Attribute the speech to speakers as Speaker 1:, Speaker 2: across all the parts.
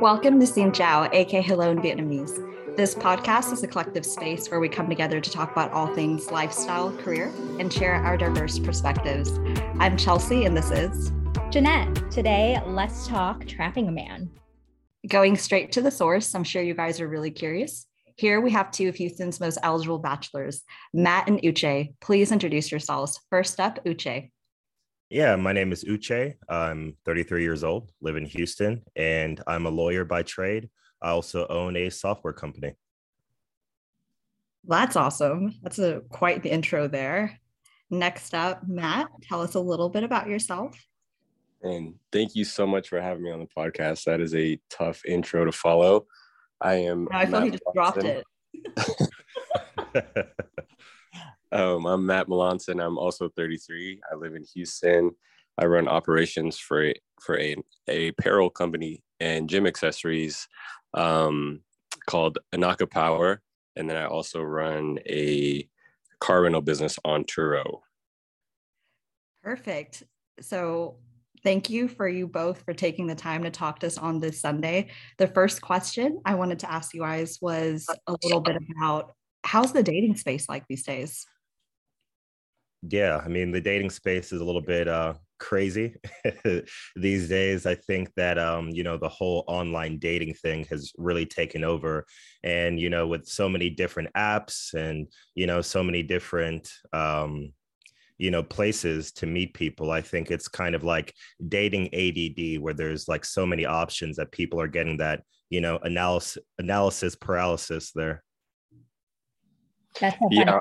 Speaker 1: Welcome to Xin Chào, aka Hello in Vietnamese. This podcast is a collective space where we come together to talk about all things lifestyle, career, and share our diverse perspectives. I'm Chelsea, and this is
Speaker 2: Jeanette. Today, let's talk trapping a man.
Speaker 1: Going straight to the source, I'm sure you guys are really curious. Here we have two of Houston's most eligible bachelors, Matt and Uche. Please introduce yourselves. First up, Uche.
Speaker 3: Yeah, my name is Uche. I'm 33 years old, live in Houston, and I'm a lawyer by trade. I also own a software company.
Speaker 1: That's awesome. That's a quite the intro there. Next up, Matt, tell us a little bit about yourself.
Speaker 4: And thank you so much for having me on the podcast. That is a tough intro to follow. I am.
Speaker 1: I feel Matt he just dropped it.
Speaker 4: um, I'm Matt Melanson. I'm also 33. I live in Houston. I run operations for for a, a apparel company and gym accessories um, called Anaka Power, and then I also run a car rental business on Turo.
Speaker 1: Perfect. So thank you for you both for taking the time to talk to us on this Sunday. The first question I wanted to ask you guys was a little bit about how's the dating space like these days?
Speaker 3: Yeah, I mean the dating space is a little bit uh crazy these days. I think that um, you know, the whole online dating thing has really taken over. And, you know, with so many different apps and, you know, so many different um you know places to meet people i think it's kind of like dating add where there's like so many options that people are getting that you know analysis analysis paralysis there
Speaker 2: that's yeah.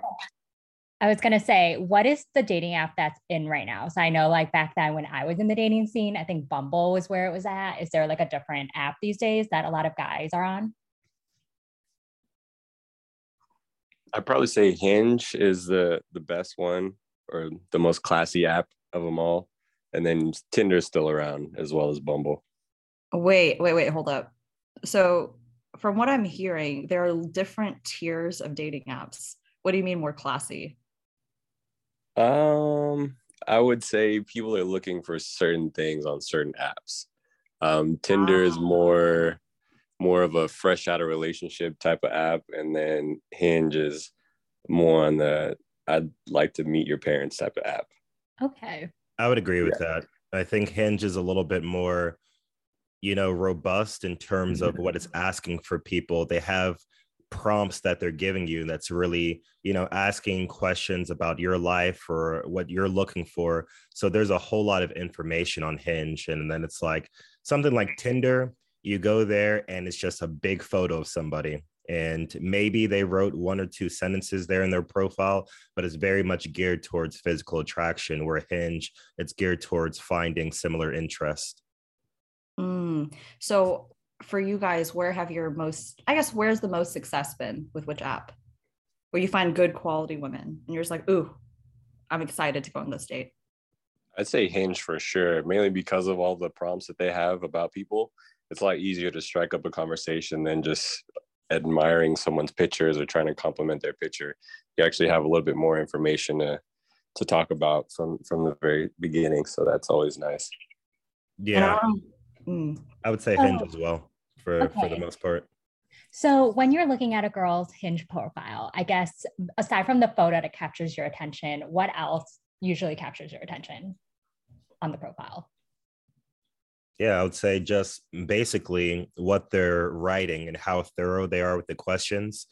Speaker 2: I was gonna say, what is the dating app that's in right now? So I know, like back then when I was in the dating scene, I think Bumble was where it was at. Is there like a different app these days that a lot of guys are on?
Speaker 4: I'd probably say Hinge is the the best one or the most classy app of them all. And then Tinder's still around as well as Bumble.
Speaker 1: Wait, wait, wait, hold up. So, from what I'm hearing, there are different tiers of dating apps. What do you mean more classy?
Speaker 4: Um, I would say people are looking for certain things on certain apps. Um, Tinder is more more of a fresh out of relationship type of app, and then Hinge is more on the I'd like to meet your parents type of app.
Speaker 2: Okay.
Speaker 3: I would agree with yeah. that. I think Hinge is a little bit more, you know, robust in terms of what it's asking for people. They have prompts that they're giving you that's really, you know, asking questions about your life or what you're looking for. So there's a whole lot of information on Hinge. And then it's like something like Tinder, you go there and it's just a big photo of somebody and maybe they wrote one or two sentences there in their profile but it's very much geared towards physical attraction where hinge it's geared towards finding similar interest
Speaker 1: mm. so for you guys where have your most i guess where's the most success been with which app? Where you find good quality women and you're just like ooh i'm excited to go on this date.
Speaker 4: I'd say hinge for sure mainly because of all the prompts that they have about people. It's a lot easier to strike up a conversation than just admiring someone's pictures or trying to compliment their picture. You actually have a little bit more information to to talk about from from the very beginning so that's always nice.
Speaker 3: Yeah. Um, mm. i would say hinge oh, as well for okay. for the most part
Speaker 2: so when you're looking at a girl's hinge profile i guess aside from the photo that captures your attention what else usually captures your attention on the profile
Speaker 3: yeah, I would say just basically what they're writing and how thorough they are with the questions.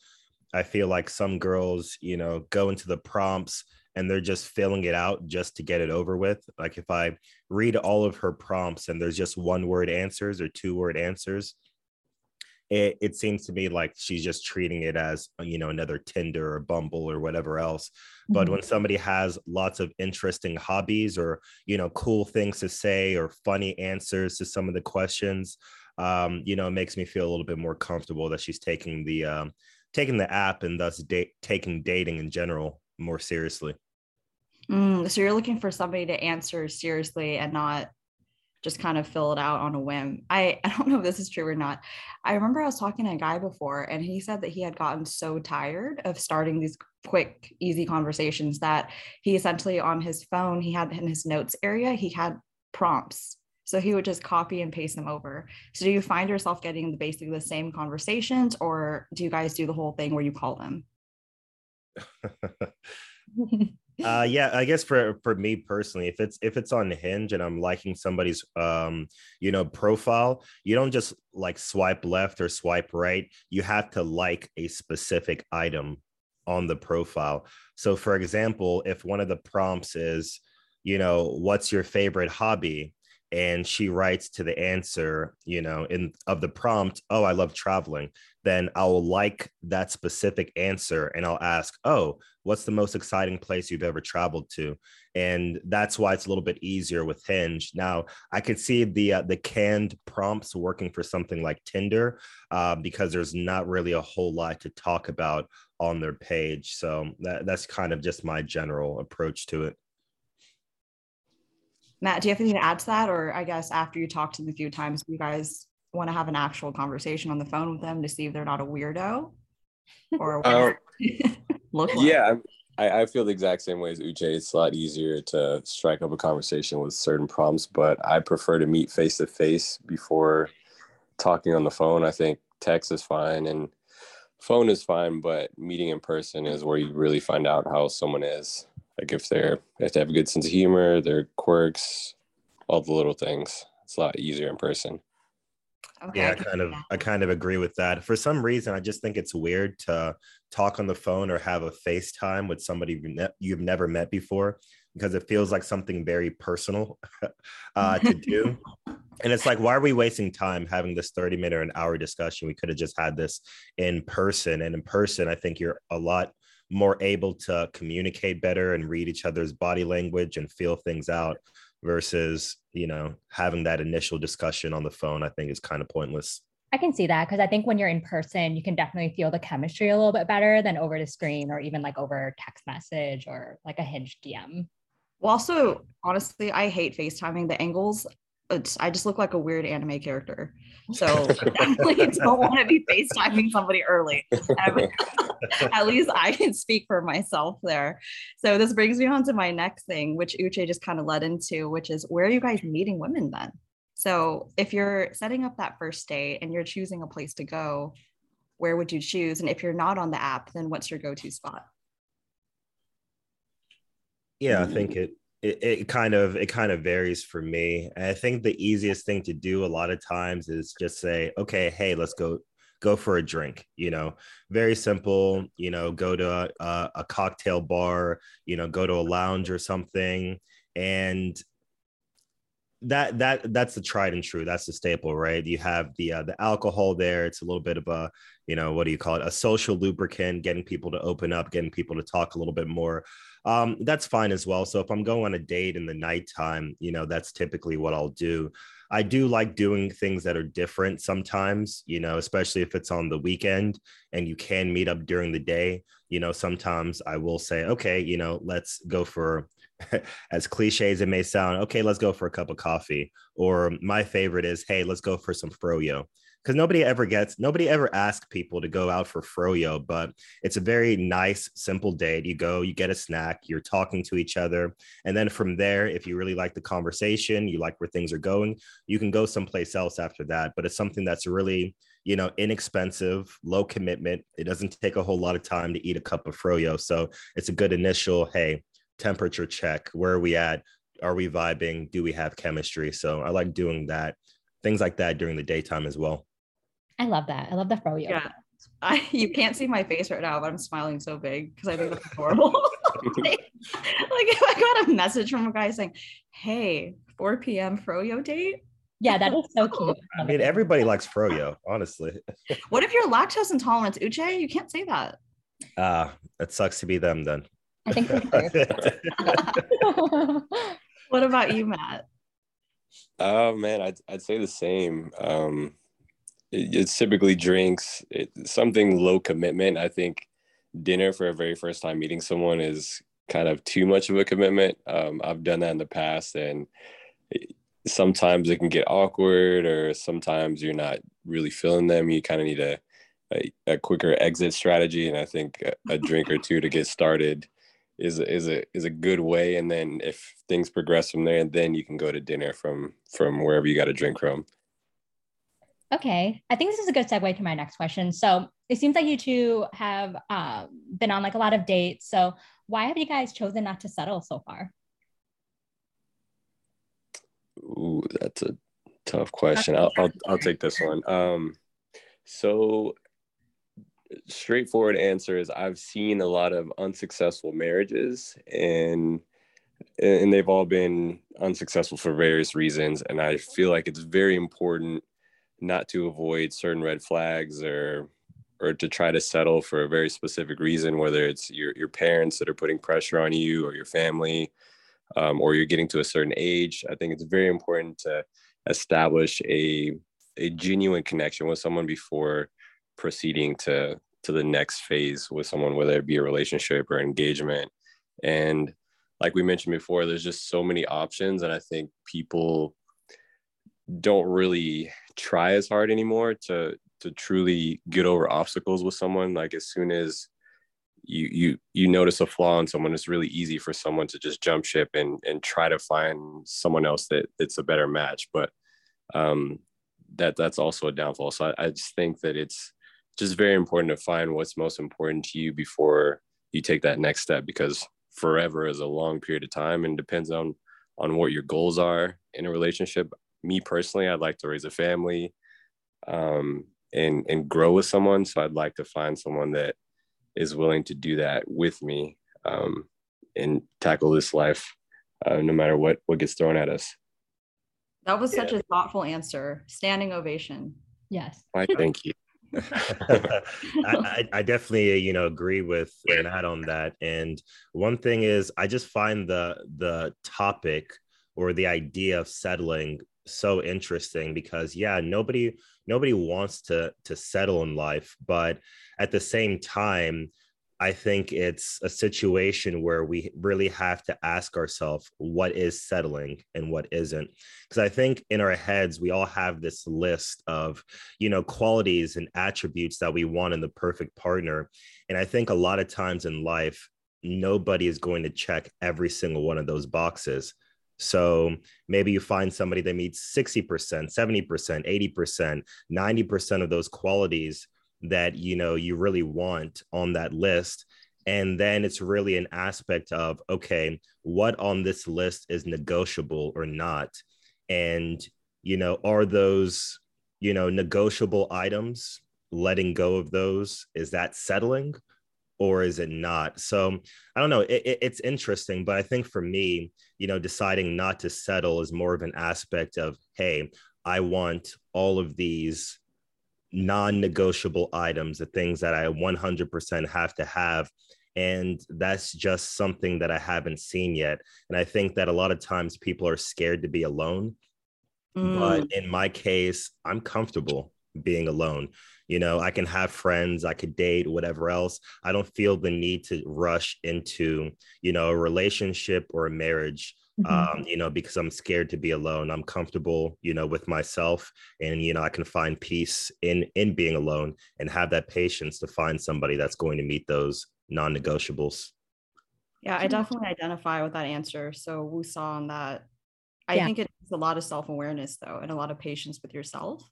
Speaker 3: I feel like some girls, you know, go into the prompts and they're just filling it out just to get it over with. Like if I read all of her prompts and there's just one word answers or two word answers, it, it seems to me like she's just treating it as you know another tinder or bumble or whatever else but mm-hmm. when somebody has lots of interesting hobbies or you know cool things to say or funny answers to some of the questions um, you know it makes me feel a little bit more comfortable that she's taking the um, taking the app and thus da- taking dating in general more seriously
Speaker 1: mm, so you're looking for somebody to answer seriously and not just kind of fill it out on a whim. I, I don't know if this is true or not. I remember I was talking to a guy before and he said that he had gotten so tired of starting these quick, easy conversations that he essentially on his phone, he had in his notes area, he had prompts So he would just copy and paste them over. So do you find yourself getting basically the same conversations or do you guys do the whole thing where you call them?
Speaker 3: uh yeah i guess for for me personally if it's if it's on hinge and i'm liking somebody's um you know profile you don't just like swipe left or swipe right. You have to like a specific item on the profile. So for example if one of the prompts is you know what's your favorite hobby and she writes to the answer you know in of the prompt oh i love traveling. Then i'll like that specific answer and i'll ask oh what's the most exciting place you've ever traveled to? And that's why it's a little bit easier with hinge. Now i could see the uh, the canned prompts working for something like tinder uh, because there's not really a whole lot to talk about on their page. So that, that's kind of just my general approach to it
Speaker 1: Matt, do you have anything to add to that? Or I guess after you talk to them a few times, you guys want to have an actual conversation on the phone with them to see if they're not a weirdo? Or uh,
Speaker 4: look like? Yeah, I, I feel the exact same way as Uche. It's a lot easier to strike up a conversation with certain prompts, but I prefer to meet face to face before talking on the phone. I think text is fine and phone is fine, but meeting in person is where you really find out how someone is. Like if they're if they have a good sense of humor, their quirks, all the little things. It's a lot easier in person.
Speaker 3: Okay. Yeah, I kind of I kind of agree with that. For some reason, I just think it's weird to talk on the phone or have a FaceTime with somebody you've never met before because it feels like something very personal uh, to do. and it's like, why are we wasting time having this 30 minute or an hour discussion? We could have just had this in person. And in person, I think you're a lot more able to communicate better and read each other's body language and feel things out versus you know having that initial discussion on the phone i think is kind of pointless.
Speaker 2: I can see that because i think when you're in person you can definitely feel the chemistry a little bit better than over the screen or even like over text message or like a hinge dm
Speaker 1: well also honestly i hate facetiming the angles. it's, I just look like a weird anime character. So definitely don't want to be FaceTiming somebody early. At least I can speak for myself there. So this brings me on to my next thing, which Uche just kind of led into, which is where are you guys meeting women then? So if you're setting up that first date and you're choosing a place to go, where would you choose? And if you're not on the app, then what's your go-to spot?
Speaker 3: Yeah, I think it it, it kind of it kind of varies for me. And I think the easiest thing to do a lot of times is just say, okay, hey, let's go go for a drink you know very simple you know go to a, a, cocktail bar you know go to a lounge or something and that that that's the tried and true that's the staple right you have the uh, the alcohol there it's a little bit of a you know what do you call it a social lubricant getting people to open up getting people to talk a little bit more um, that's fine as well. So if I'm going on a date in the nighttime, you know, that's typically what I'll do. I do like doing things that are different sometimes, you know, especially if it's on the weekend and you can meet up during the day. You know, sometimes I will say, okay, you know, let's go for, as cliche as it may sound, okay, let's go for a cup of coffee. Or my favorite is, hey, let's go for some froyo. Because nobody ever gets nobody ever asks people to go out for froyo but it's a very nice simple date you go you get a snack you're talking to each other and then from there if you really like the conversation you like where things are going you can go someplace else after that. But it's something that's really you know inexpensive low commitment. It doesn't take a whole lot of time to eat a cup of froyo. So it's a good initial hey temperature check where are we at are we vibing do we have chemistry so i like doing that things like that during the daytime as well
Speaker 2: I love that. I love the froyo.
Speaker 1: Yeah. I, you can't see my face right now, but I'm smiling so big because I think that's adorable. like, if I got a message from a guy saying, "Hey, 4 p.m. froyo date."
Speaker 2: Yeah, that is so cute.
Speaker 3: I mean, everybody likes froyo, honestly.
Speaker 1: what if you're lactose intolerant, Uche? You can't say that.
Speaker 3: Ah, uh, it sucks to be them then.
Speaker 2: I think.
Speaker 1: what about you, Matt?
Speaker 4: Oh man, I'd I'd say the same. Um, it's typically drinks, it, something low commitment. I think dinner for a very first time meeting someone is kind of too much of a commitment. Um, I've done that in the past, and sometimes it can get awkward, or sometimes you're not really feeling them. You kind of need a, a, a quicker exit strategy, and I think a, a drink or two to get started is is a is a good way and then if things progress from there then you can go to dinner from from wherever you got to drink from.
Speaker 2: Okay i think this is a good segue to my next question. So it seems like you two have uh, been on like a lot of dates. So why have you guys chosen not to settle so far?
Speaker 4: Ooh, that's a tough question. I'll, I'll, I'll take this one. Um so straightforward answer is I've seen a lot of unsuccessful marriages and and they've all been unsuccessful for various reasons and I feel like it's very important not to avoid certain red flags or or to try to settle for a very specific reason whether it's your your parents that are putting pressure on you or your family um, or you're getting to a certain age. I think it's very important to establish a a genuine connection with someone before proceeding to to the next phase with someone whether it be a relationship or engagement. And like we mentioned before there's just so many options and i think people don't really try as hard anymore to to truly get over obstacles with someone. Like as soon as you you you notice a flaw in someone it's really easy for someone to just jump ship and and try to find someone else that it's a better match. But um that that's also a downfall. So I, I just think that it's just very important to find what's most important to you before you take that next step because forever is a long period of time and depends on on what your goals are in a relationship. Me personally i'd like to raise a family um, and and grow with someone. So i'd like to find someone that is willing to do that with me um, and tackle this life uh, no matter what what gets thrown at us.
Speaker 1: That was such yeah. a thoughtful answer. Standing ovation.
Speaker 2: Yes.
Speaker 4: Why, thank you
Speaker 3: I, I, definitely uh, you know agree with Matt on that. And one thing is, I just find the the topic or the idea of settling so interesting because yeah, nobody nobody wants to to settle in life, but at the same time, I think it's a situation where we really have to ask ourselves what is settling and what isn't. Because I think in our heads, we all have this list of, you know, qualities and attributes that we want in the perfect partner. And I think a lot of times in life, nobody is going to check every single one of those boxes. So maybe you find somebody that meets 60%, 70%, 80%, 90% of those qualities that you know you really want on that list. And then it's really an aspect of okay what on this list is negotiable or not? And you know are those you know negotiable items letting go of those is that settling or is it not? So i don't know. It, it, it's interesting but i think for me you know deciding not to settle is more of an aspect of hey i want all of these non-negotiable items, the things that I 100% have to have. And that's just something that I haven't seen yet. And I think that a lot of times people are scared to be alone. Mm. But in my case, I'm comfortable being alone. You know, I can have friends, I could date, whatever else. I don't feel the need to rush into, you know, a relationship or a marriage mm-hmm. um, you know, because I'm scared to be alone. I'm comfortable, you know, with myself, and you know, I can find peace in in being alone and have that patience to find somebody that's going to meet those non-negotiables.
Speaker 1: Yeah, I definitely identify with that answer. So we saw on that. I yeah. think it's a lot of self-awareness though, and a lot of patience with yourself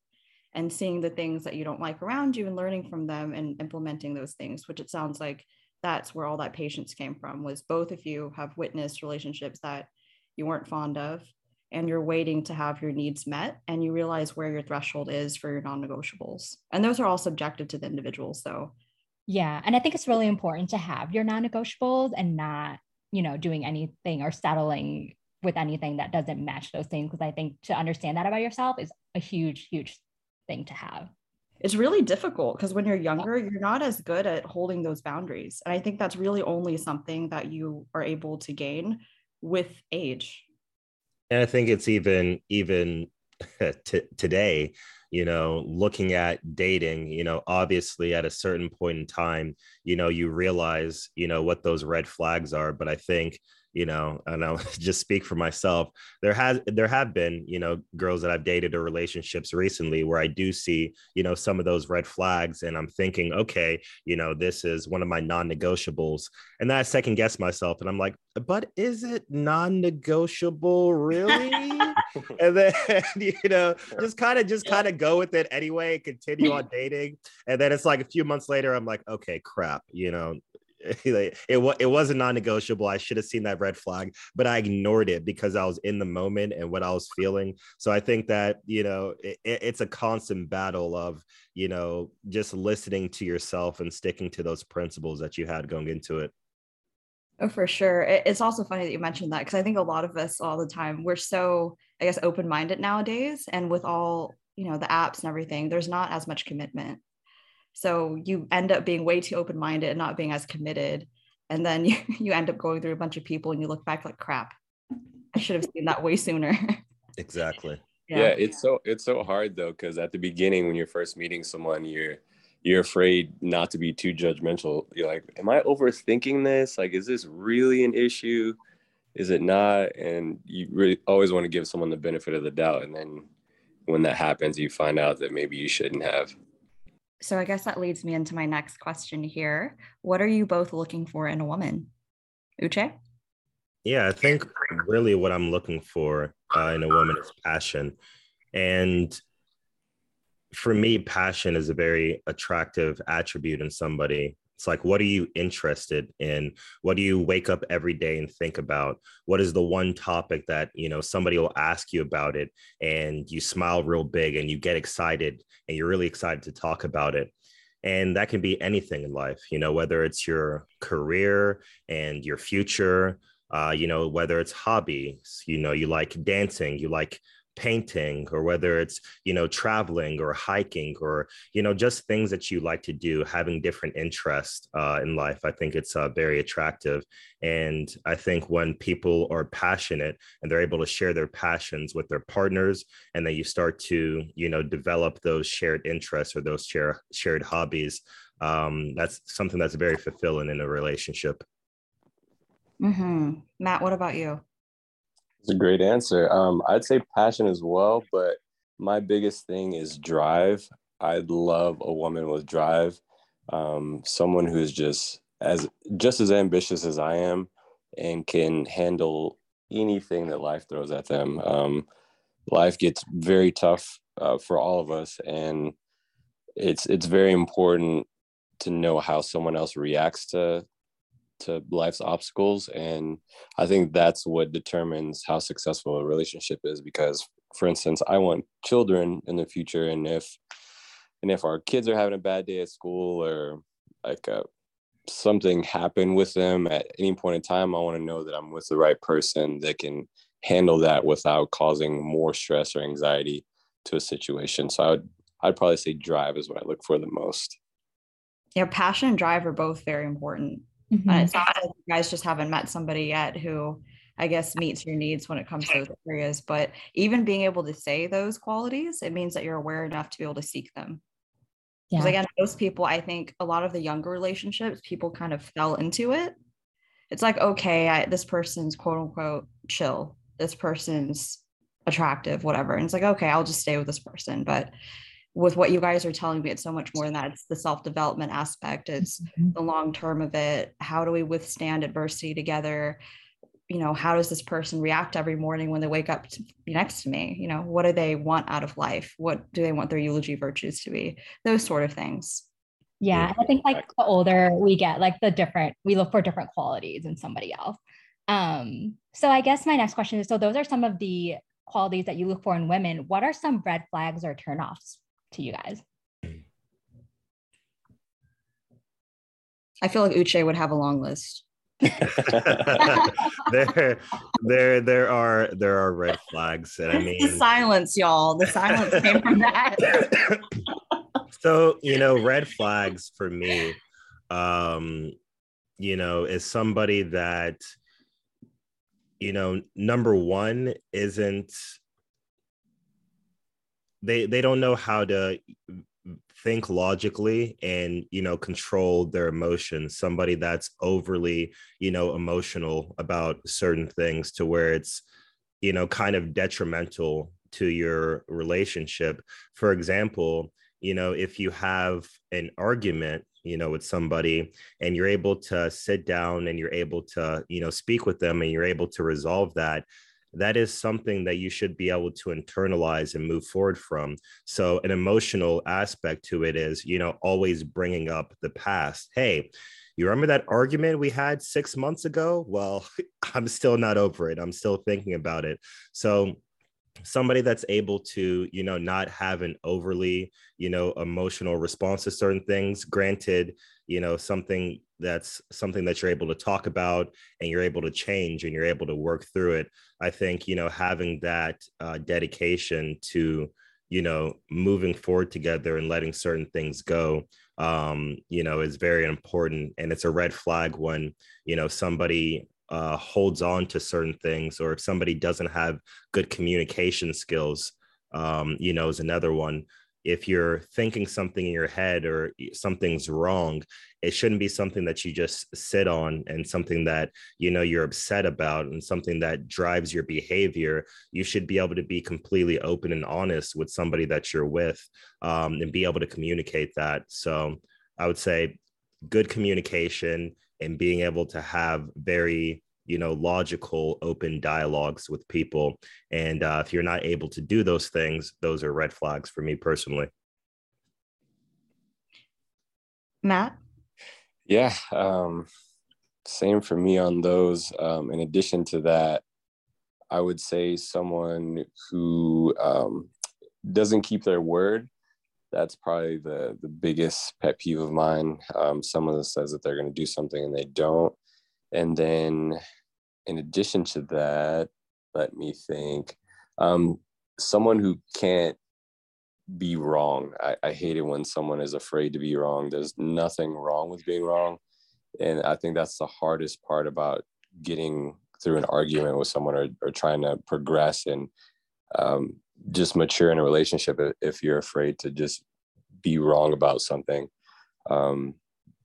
Speaker 1: and seeing the things that you don't like around you and learning from them and implementing those things, which it sounds like that's where all that patience came from was both of you have witnessed relationships that you weren't fond of and you're waiting to have your needs met and you realize where your threshold is for your non-negotiables. And those are all subjective to the individuals though.
Speaker 2: Yeah and i think it's really important to have your non-negotiables and not you know doing anything or settling with anything that doesn't match those things because i think to understand that about yourself is a huge huge thing to have.
Speaker 1: It's really difficult because when you're younger you're not as good at holding those boundaries. And i think that's really only something that you are able to gain with age.
Speaker 3: And i think it's even even t- today you know looking at dating you know obviously at a certain point in time you know you realize you know what those red flags are. But i think you know and i'll just speak for myself. There has there have been you know girls that i've dated or relationships recently where i do see you know some of those red flags and i'm thinking okay you know this is one of my non-negotiables. And then i second guess myself and i'm like but is it non-negotiable really? And then you know just kind of just kind of go with it anyway continue on dating. And then it's like a few months later i'm like okay crap you know it, it, was a non-negotiable i should have seen that red flag but i ignored it because i was in the moment and what i was feeling so i think that you know it, it's a constant battle of you know just listening to yourself and sticking to those principles that you had going into it
Speaker 1: Oh, for sure. It's also funny that you mentioned that because I think a lot of us all the time, we're so, I guess, open minded nowadays. And with all, you know, the apps and everything, there's not as much commitment. So you end up being way too open minded and not being as committed. And then you, you end up going through a bunch of people and you look back like crap. I should have seen that way sooner.
Speaker 3: exactly.
Speaker 4: Yeah. yeah, it's so it's so hard though, because at the beginning when you're first meeting someone, you're you're afraid not to be too judgmental. You're like, am I overthinking this? Like, is this really an issue? Is it not? And you really always want to give someone the benefit of the doubt. And then when that happens, you find out that maybe you shouldn't have
Speaker 1: so I guess that leads me into my next question here. What are you both looking for in a woman? Uche?
Speaker 3: Yeah, I think really what I'm looking for uh, in a woman is passion. And for me, passion is a very attractive attribute in somebody. It's like, what are you interested in? What do you wake up every day and think about? What is the one topic that, you know, somebody will ask you about it and you smile real big and you get excited and you're really excited to talk about it? And that can be anything in life, you know, whether it's your career and your future, uh, you know, whether it's hobbies, you know, you like dancing, you like painting or whether it's you know traveling or hiking or you know just things that you like to do having different interests uh, in life i think it's uh, very attractive. And i think when people are passionate and they're able to share their passions with their partners and then you start to you know develop those shared interests or those share, shared hobbies um, that's something that's very fulfilling in a relationship.
Speaker 1: Mm-hmm. matt what about you
Speaker 4: it's a great answer. Um, I'd say passion as well, but my biggest thing is drive. I'd love a woman with drive, um, someone who's just as just as ambitious as I am, and can handle anything that life throws at them. Um, life gets very tough uh, for all of us, and it's it's very important to know how someone else reacts to to life's obstacles and i think that's what determines how successful a relationship is because for instance i want children in the future and if and if our kids are having a bad day at school or like a, uh, something happened with them at any point in time i want to know that i'm with the right person that can handle that without causing more stress or anxiety to a situation. So i would i'd probably say drive is what i look for the most.
Speaker 1: Yeah passion and drive are both very important Mm-hmm. And it sounds like you guys just haven't met somebody yet who I guess meets your needs when it comes to those areas. But even being able to say those qualities, it means that you're aware enough to be able to seek them. Because yeah. again, most people, I think a lot of the younger relationships, people kind of fell into it. It's like, okay, I, this person's quote unquote chill. This person's attractive, whatever. And it's like, okay, I'll just stay with this person. But with what you guys are telling me, it's so much more than that. It's the self development aspect, it's mm-hmm. the long term of it. How do we withstand adversity together? You know, how does this person react every morning when they wake up to be next to me? You know, what do they want out of life? What do they want their eulogy virtues to be? Those sort of things.
Speaker 2: Yeah, I think like the older we get, like the different, we look for different qualities in somebody else. Um, so I guess my next question is so those are some of the qualities that you look for in women. What are some red flags or turnoffs to you guys?
Speaker 1: I feel like Uche would have a long list.
Speaker 3: there, there, there are there are red flags, and I mean
Speaker 1: the silence, y'all. The silence came from that.
Speaker 3: so you know, red flags for me, um, you know, is somebody that you know, number one isn't they they don't know how to think logically and you know control their emotions. Somebody that's overly you know emotional about certain things to where it's you know kind of detrimental to your relationship. For example you know if you have an argument you know with somebody and you're able to sit down and you're able to you know speak with them and you're able to resolve that that is something that you should be able to internalize and move forward from. So, an emotional aspect to it is, you know, always bringing up the past. Hey, you remember that argument we had six months ago? Well, I'm still not over it. I'm still thinking about it. So, somebody that's able to you know not have an overly you know emotional response to certain things. Granted you know something that's something that you're able to talk about and you're able to change and you're able to work through it i think you know having that uh, dedication to you know moving forward together and letting certain things go um you know is very important. And it's a red flag when you know somebody uh, holds on to certain things or if somebody doesn't have good communication skills um, you know is another one. If you're thinking something in your head or something's wrong it shouldn't be something that you just sit on and something that you know you're upset about and something that drives your behavior. You should be able to be completely open and honest with somebody that you're with um, and be able to communicate that. So i would say good communication and being able to have very you know logical open dialogues with people. And uh, if you're not able to do those things those are red flags for me personally.
Speaker 1: Matt?
Speaker 4: Yeah um, same for me on those. Um, in addition to that i would say someone who um, doesn't keep their word that's probably the the biggest pet peeve of mine. Um, someone says that they're going to do something and they don't. And then, in addition to that, let me think. Um, someone who can't be wrong. I, I hate it when someone is afraid to be wrong. There's nothing wrong with being wrong, and I think that's the hardest part about getting through an argument with someone or, or trying to progress and um, just mature in a relationship if you're afraid to just be wrong about something. Um,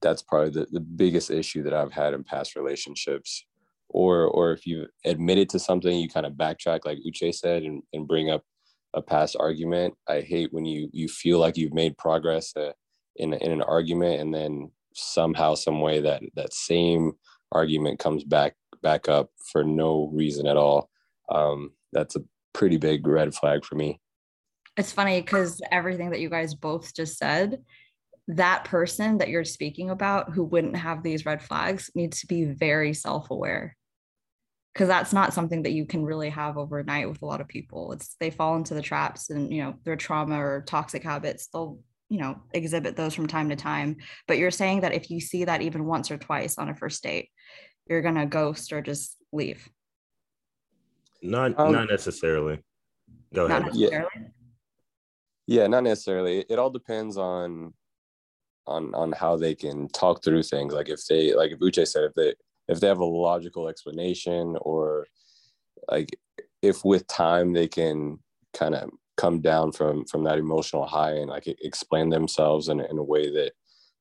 Speaker 4: that's probably the, the biggest issue that I've had in past relationships. Or or if you admitted to something, you kind of backtrack, like Uche said, and, and bring up a past argument. I hate when you you feel like you've made progress uh, in in an argument, and then somehow, some way that that same argument comes back back up for no reason at all. Um, that's a pretty big red flag for me.
Speaker 1: It's funny because everything that you guys both just said, that person that you're speaking about who wouldn't have these red flags needs to be very self aware because that's not something that you can really have overnight with a lot of people. It's they fall into the traps and, you know, their trauma or toxic habits, they'll, you know, exhibit those from time to time. But you're saying that if you see that even once or twice on a first date, you're going to ghost or just leave.
Speaker 3: Not um, not necessarily. Go ahead.
Speaker 4: Necessarily? Yeah. yeah, not necessarily. It all depends on on on how they can talk through things. Like if they like if Uche said if they if they have a logical explanation or like if with time they can kind of come down from from that emotional high and like explain themselves in, in a way that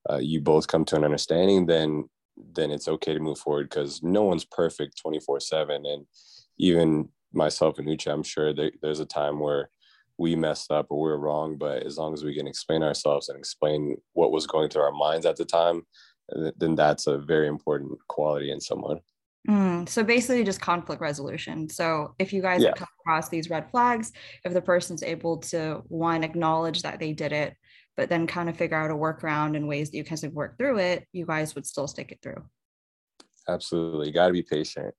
Speaker 4: uh, you both come to an understanding then then it's okay to move forward because no one's perfect 24 7 and even myself and Uche, I'm sure there, there's a time where we messed up or we're wrong, but as long as we can explain ourselves and explain what was going through our minds at the time, then that's a very important quality in someone.
Speaker 1: Mm, so basically, just conflict resolution. So if you guys yeah. come across these red flags, if the person's able to one acknowledge that they did it, but then kind of figure out a workaround and ways that you can work through it, you guys would still stick it through.
Speaker 4: Absolutely, got to be patient.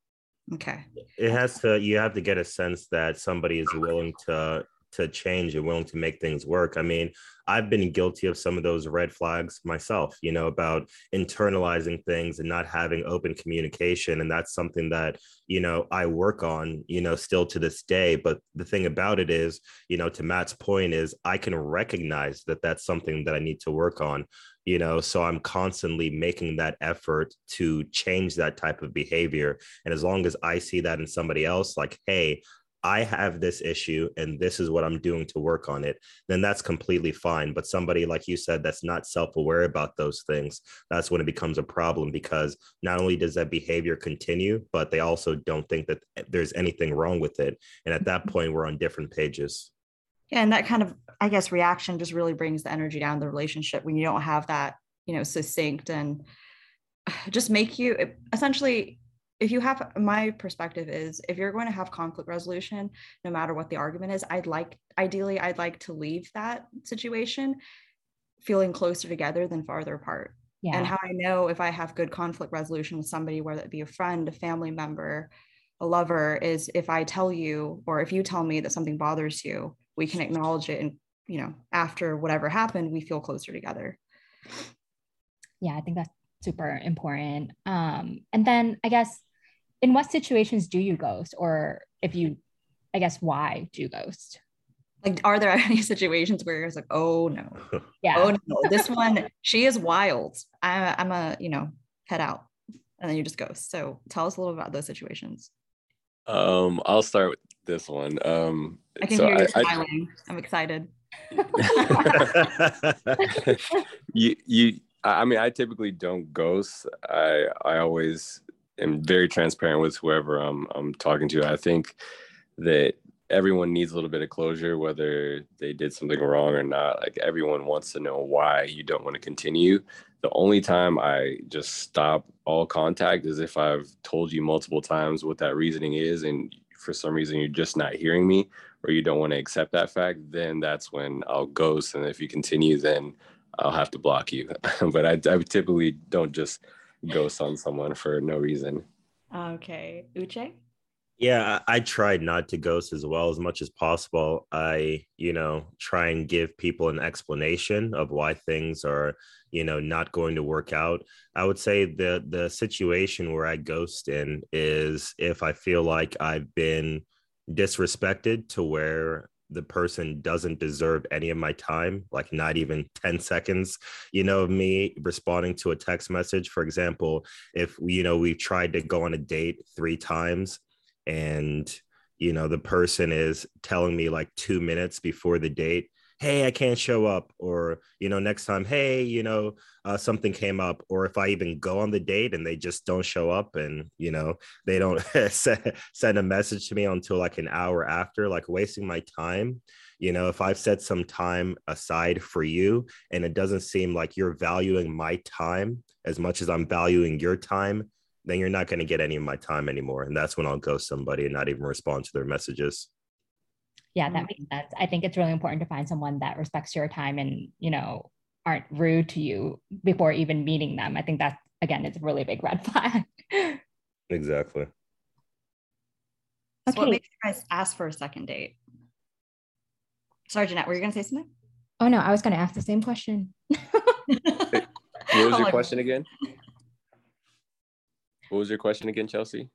Speaker 1: Okay.
Speaker 3: It has to, you have to get a sense that somebody is willing to to change and willing to make things work. I mean, I've been guilty of some of those red flags myself, you know, about internalizing things and not having open communication. And that's something that, you know, I work on, you know, still to this day. But the thing about it is, you know, to Matt's point, is I can recognize that that's something that I need to work on you know so i'm constantly making that effort to change that type of behavior and as long as i see that in somebody else like hey I have this issue and this is what I'm doing to work on it, then that's completely fine. But somebody, like you said, that's not self aware about those things, that's when it becomes a problem because not only does that behavior continue, but they also don't think that there's anything wrong with it. And at that point, we're on different pages.
Speaker 1: Yeah. And that kind of, I guess, reaction just really brings the energy down the relationship when you don't have that, you know, succinct and just make you essentially if you have my perspective is if you're going to have conflict resolution no matter what the argument is i'd like ideally i'd like to leave that situation feeling closer together than farther apart. Yeah. and how i know if i have good conflict resolution with somebody whether it be a friend a family member a lover is if i tell you or if you tell me that something bothers you we can acknowledge it and you know after whatever happened we feel closer together.
Speaker 2: Yeah i think that's super important. Um and then i guess in what situations do you ghost? Or if you i guess why do you ghost?
Speaker 1: Like are there any situations where it's like oh no. Yeah. Oh no. This one she is wild. I, i'm a you know head out. And then you just ghost. So tell us a little about those situations.
Speaker 4: Um i'll start with this one. Um
Speaker 1: i can so hear you I, smiling. I, i'm excited.
Speaker 4: You you i mean i typically don't ghost. I i always am very transparent with whoever I'm I'm talking to. I think that everyone needs a little bit of closure, whether they did something wrong or not. Like everyone wants to know why you don't want to continue. The only time I just stop all contact is if I've told you multiple times what that reasoning is, and for some reason you're just not hearing me or you don't want to accept that fact, then that's when I'll ghost. And if you continue, then I'll have to block you. but I, I typically don't just ghost on someone for no reason.
Speaker 1: Okay. Uche?
Speaker 3: Yeah, I, I tried not to ghost as well as much as possible. I, you know, try and give people an explanation of why things are, you know, not going to work out. I would say the the situation where I ghost in is if I feel like I've been disrespected to where the person doesn't deserve any of my time, like not even 10 seconds, you know, of me responding to a text message. For example, if, you know, we've tried to go on a date three times and, you know, the person is telling me like two minutes before the date, hey i can't show up or you know next time hey you know uh, something came up or if i even go on the date and they just don't show up and you know they don't send a message to me until like an hour after like wasting my time. You know if i've set some time aside for you and it doesn't seem like you're valuing my time as much as i'm valuing your time then you're not going to get any of my time anymore and that's when i'll ghost somebody and not even respond to their messages
Speaker 2: yeah that mm-hmm. makes sense. I think it's really important to find someone that respects your time and you know aren't rude to you before even meeting them. I think that again is a really big red flag.
Speaker 3: Exactly.
Speaker 1: Okay. what makes you guys ask for a second date? Sorry jeanette were you going to say something?
Speaker 2: Oh no i was going to ask the same question.
Speaker 4: What was your question again? What was your question again chelsea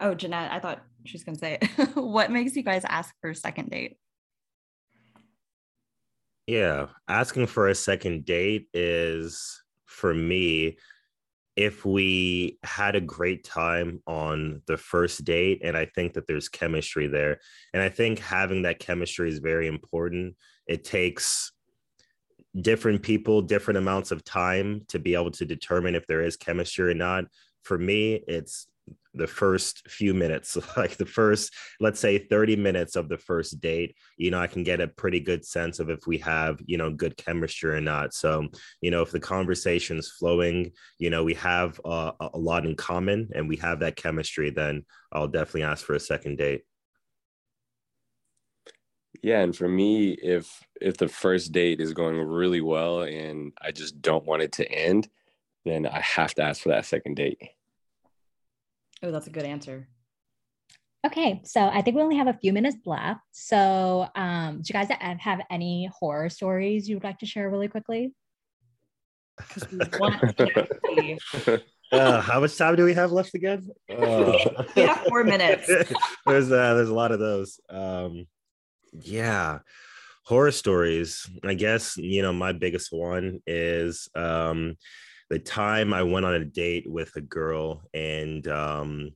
Speaker 1: Oh, Jeanette, I thought she was going to say, what makes you guys ask for a second date?
Speaker 3: Yeah, asking for a second date is for me if we had a great time on the first date and I think that there's chemistry there. And I think having that chemistry is very important. It takes different people different amounts of time to be able to determine if there is chemistry or not. For me, it's the first few minutes like the first let's say 30 minutes of the first date you know i can get a pretty good sense of if we have you know good chemistry or not. So you know if the conversation is flowing you know we have uh, a lot in common and we have that chemistry then i'll definitely ask for a second date.
Speaker 4: Yeah and for me if if the first date is going really well and i just don't want it to end then i have to ask for that second date
Speaker 1: Oh, that's a good answer.
Speaker 2: Okay, so I think we only have a few minutes left. So, um, do you guys have any horror stories you would like to share really quickly?
Speaker 3: uh, how much time do we have left again?
Speaker 1: Uh, we have four minutes.
Speaker 3: there's uh, there's a lot of those. Um, yeah, horror stories. I guess you know my biggest one is um, the time I went on a date with a girl and um,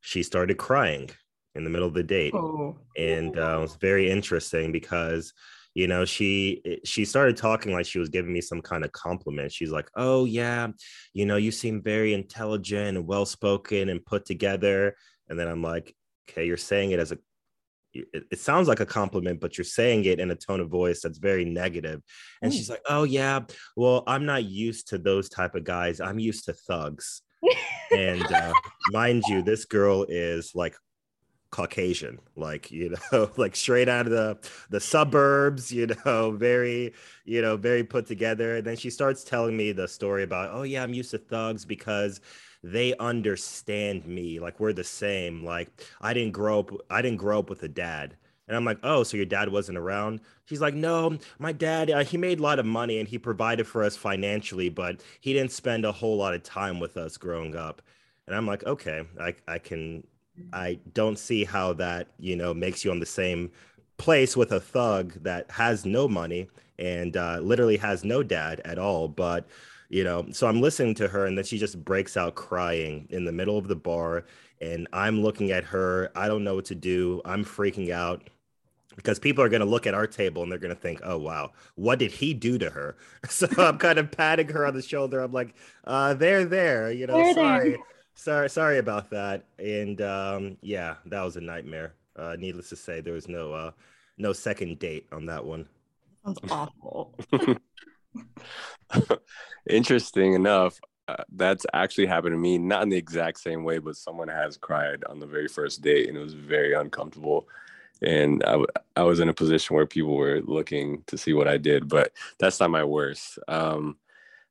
Speaker 3: she started crying. in the middle of the date. Oh. And uh, it was very interesting because you know she she started talking like she was giving me some kind of compliment she's like oh yeah you know you seem very intelligent and well spoken and put together and then i'm like okay you're saying it as a it, it, sounds like a compliment but you're saying it in a tone of voice that's very negative. and she's like oh yeah well i'm not used to those type of guys i'm used to thugs and uh, mind you this girl is like Caucasian, like you know, like straight out of the the suburbs, you know, very, you know, very put together. And then she starts telling me the story about, oh yeah, I'm used to thugs because they understand me, like we're the same. Like I didn't grow up, I didn't grow up with a dad. And I'm like, oh, so your dad wasn't around? She's like, no, my dad, uh, he made a lot of money and he provided for us financially, but he didn't spend a whole lot of time with us growing up. And I'm like, okay, I, I can I don't see how that, you know, makes you on the same place with a thug that has no money and uh, literally has no dad at all. But, you know, so I'm listening to her and then she just breaks out crying in the middle of the bar. And I'm looking at her. I don't know what to do. I'm freaking out because people are going to look at our table and they're going to think, oh, wow, what did he do to her? So I'm kind of patting her on the shoulder. I'm like, uh, they're there, you know, they're sorry. There sorry sorry about that and um yeah that was a nightmare uh needless to say there was no uh no second date on that one
Speaker 1: sounds awful
Speaker 4: interesting enough uh, that's actually happened to me not in the exact same way but someone has cried on the very first date and it was very uncomfortable and I, w- I was in a position where people were looking to see what i did but that's not my worst um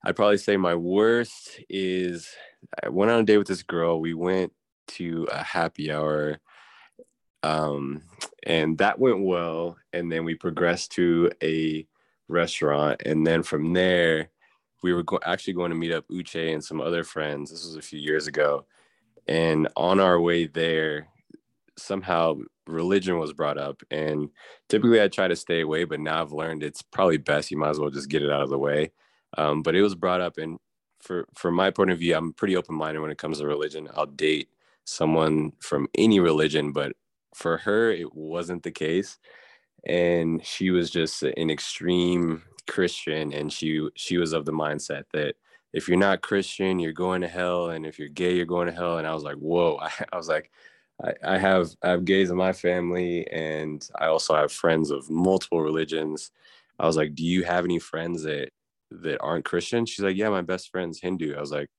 Speaker 4: i'd probably say my worst is I went on a date with this girl. We went to a happy hour. Um, and that went well. And then we progressed to a restaurant. And then from there, we were go- actually going to meet up Uche and some other friends. This was a few years ago. And on our way there, somehow religion was brought up. And typically I try to stay away, but now I've learned it's probably best you might as well just get it out of the way. Um, but it was brought up, and for from my point of view, I'm pretty open minded when it comes to religion. I'll date someone from any religion, but for her, it wasn't the case, and she was just an extreme Christian, and she she was of the mindset that if you're not Christian, you're going to hell, and if you're gay, you're going to hell. And I was like, whoa! I, I was like. I, I have I have gays in my family, and I also have friends of multiple religions. I was like, "Do you have any friends that that aren't Christian? She's like, yeah, my best friend's Hindu. I was like,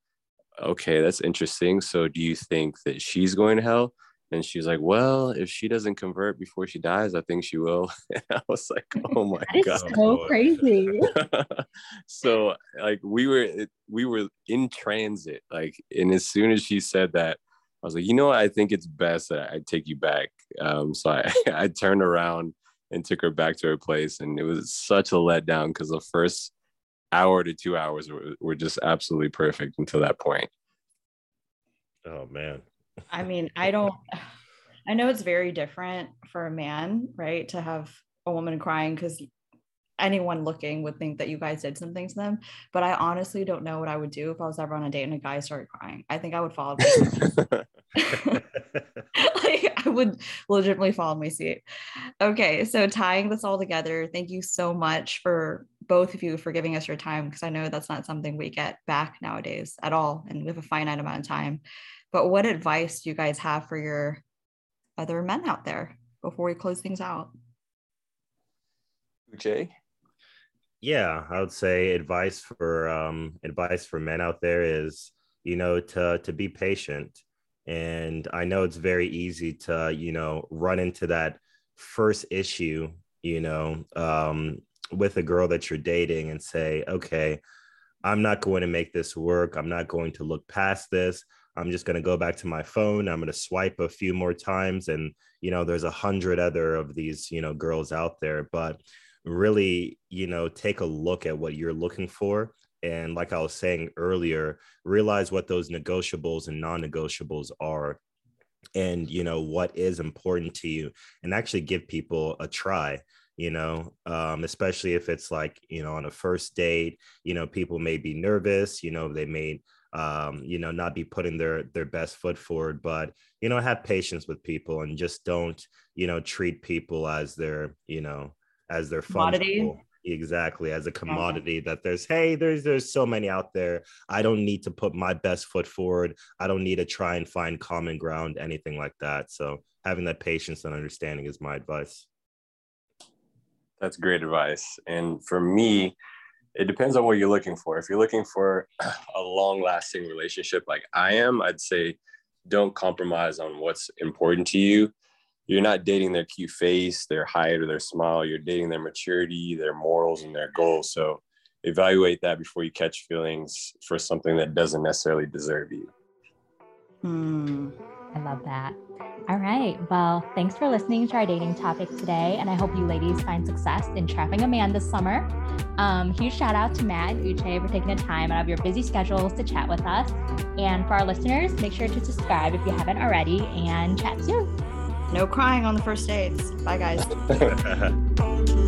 Speaker 4: okay, that's interesting. So do you think that she's going to hell? And she's like, well, if she doesn't convert before she dies, I think she will. And I was like, oh my god, That's
Speaker 2: so crazy.
Speaker 4: so like we were we were in transit, like, and as soon as she said that, I was like, you know what? I think it's best that I take you back. Um, so I I turned around and took her back to her place, and it was such a letdown because the first hour to two hours were, were just absolutely perfect until that point.
Speaker 3: Oh man.
Speaker 1: I mean, I don't I know it's very different for a man, right? To have a woman crying because anyone looking would think that you guys did something to them. But I honestly don't know what I would do if I was ever on a date and a guy started crying. I think I would fall like I would legitimately fall in my seat. Okay, so tying this all together, thank you so much for both of you for giving us your time because I know that's not something we get back nowadays at all, and we have a finite amount of time. But what advice do you guys have for your other men out there before we close things out?
Speaker 4: Jay?
Speaker 3: Yeah, I would say advice for um, advice for men out there is you know to to be patient and i know it's very easy to you know run into that first issue you know um, with a girl that you're dating and say okay i'm not going to make this work. I'm not going to look past this. I'm just going to go back to my phone. I'm going to swipe a few more times. And you know there's a hundred other of these you know girls out there. But really you know take a look at what you're looking for. And like i was saying earlier realize what those negotiables and non-negotiables are and you know what is important to you and actually give people a try you know um, especially if it's like you know on a first date you know people may be nervous you know they may um, you know, not be putting their their best foot forward, but you know, have patience with people and just don't, you know, treat people as their, you know, as their
Speaker 1: commodity.
Speaker 3: Exactly, as a commodity that there's hey, there's there's so many out there. I don't need to put my best foot forward. I don't need to try and find common ground, anything like that. So having that patience and understanding is my advice.
Speaker 4: That's great advice. And for me, it depends on what you're looking for. If you're looking for a long lasting relationship like I am, I'd say don't compromise on what's important to you. You're not dating their cute face, their height, or their smile. You're dating their maturity, their morals, and their goals. So evaluate that before you catch feelings for something that doesn't necessarily deserve you.
Speaker 2: Hmm. I love that. All right. Well, thanks for listening to our dating topic today. And I hope you ladies find success in trapping a man this summer. Um, huge shout out to Matt and Uche for taking the time out of your busy schedules to chat with us. And for our listeners, make sure to subscribe if you haven't already and chat soon.
Speaker 1: No crying on the first dates. Bye, guys.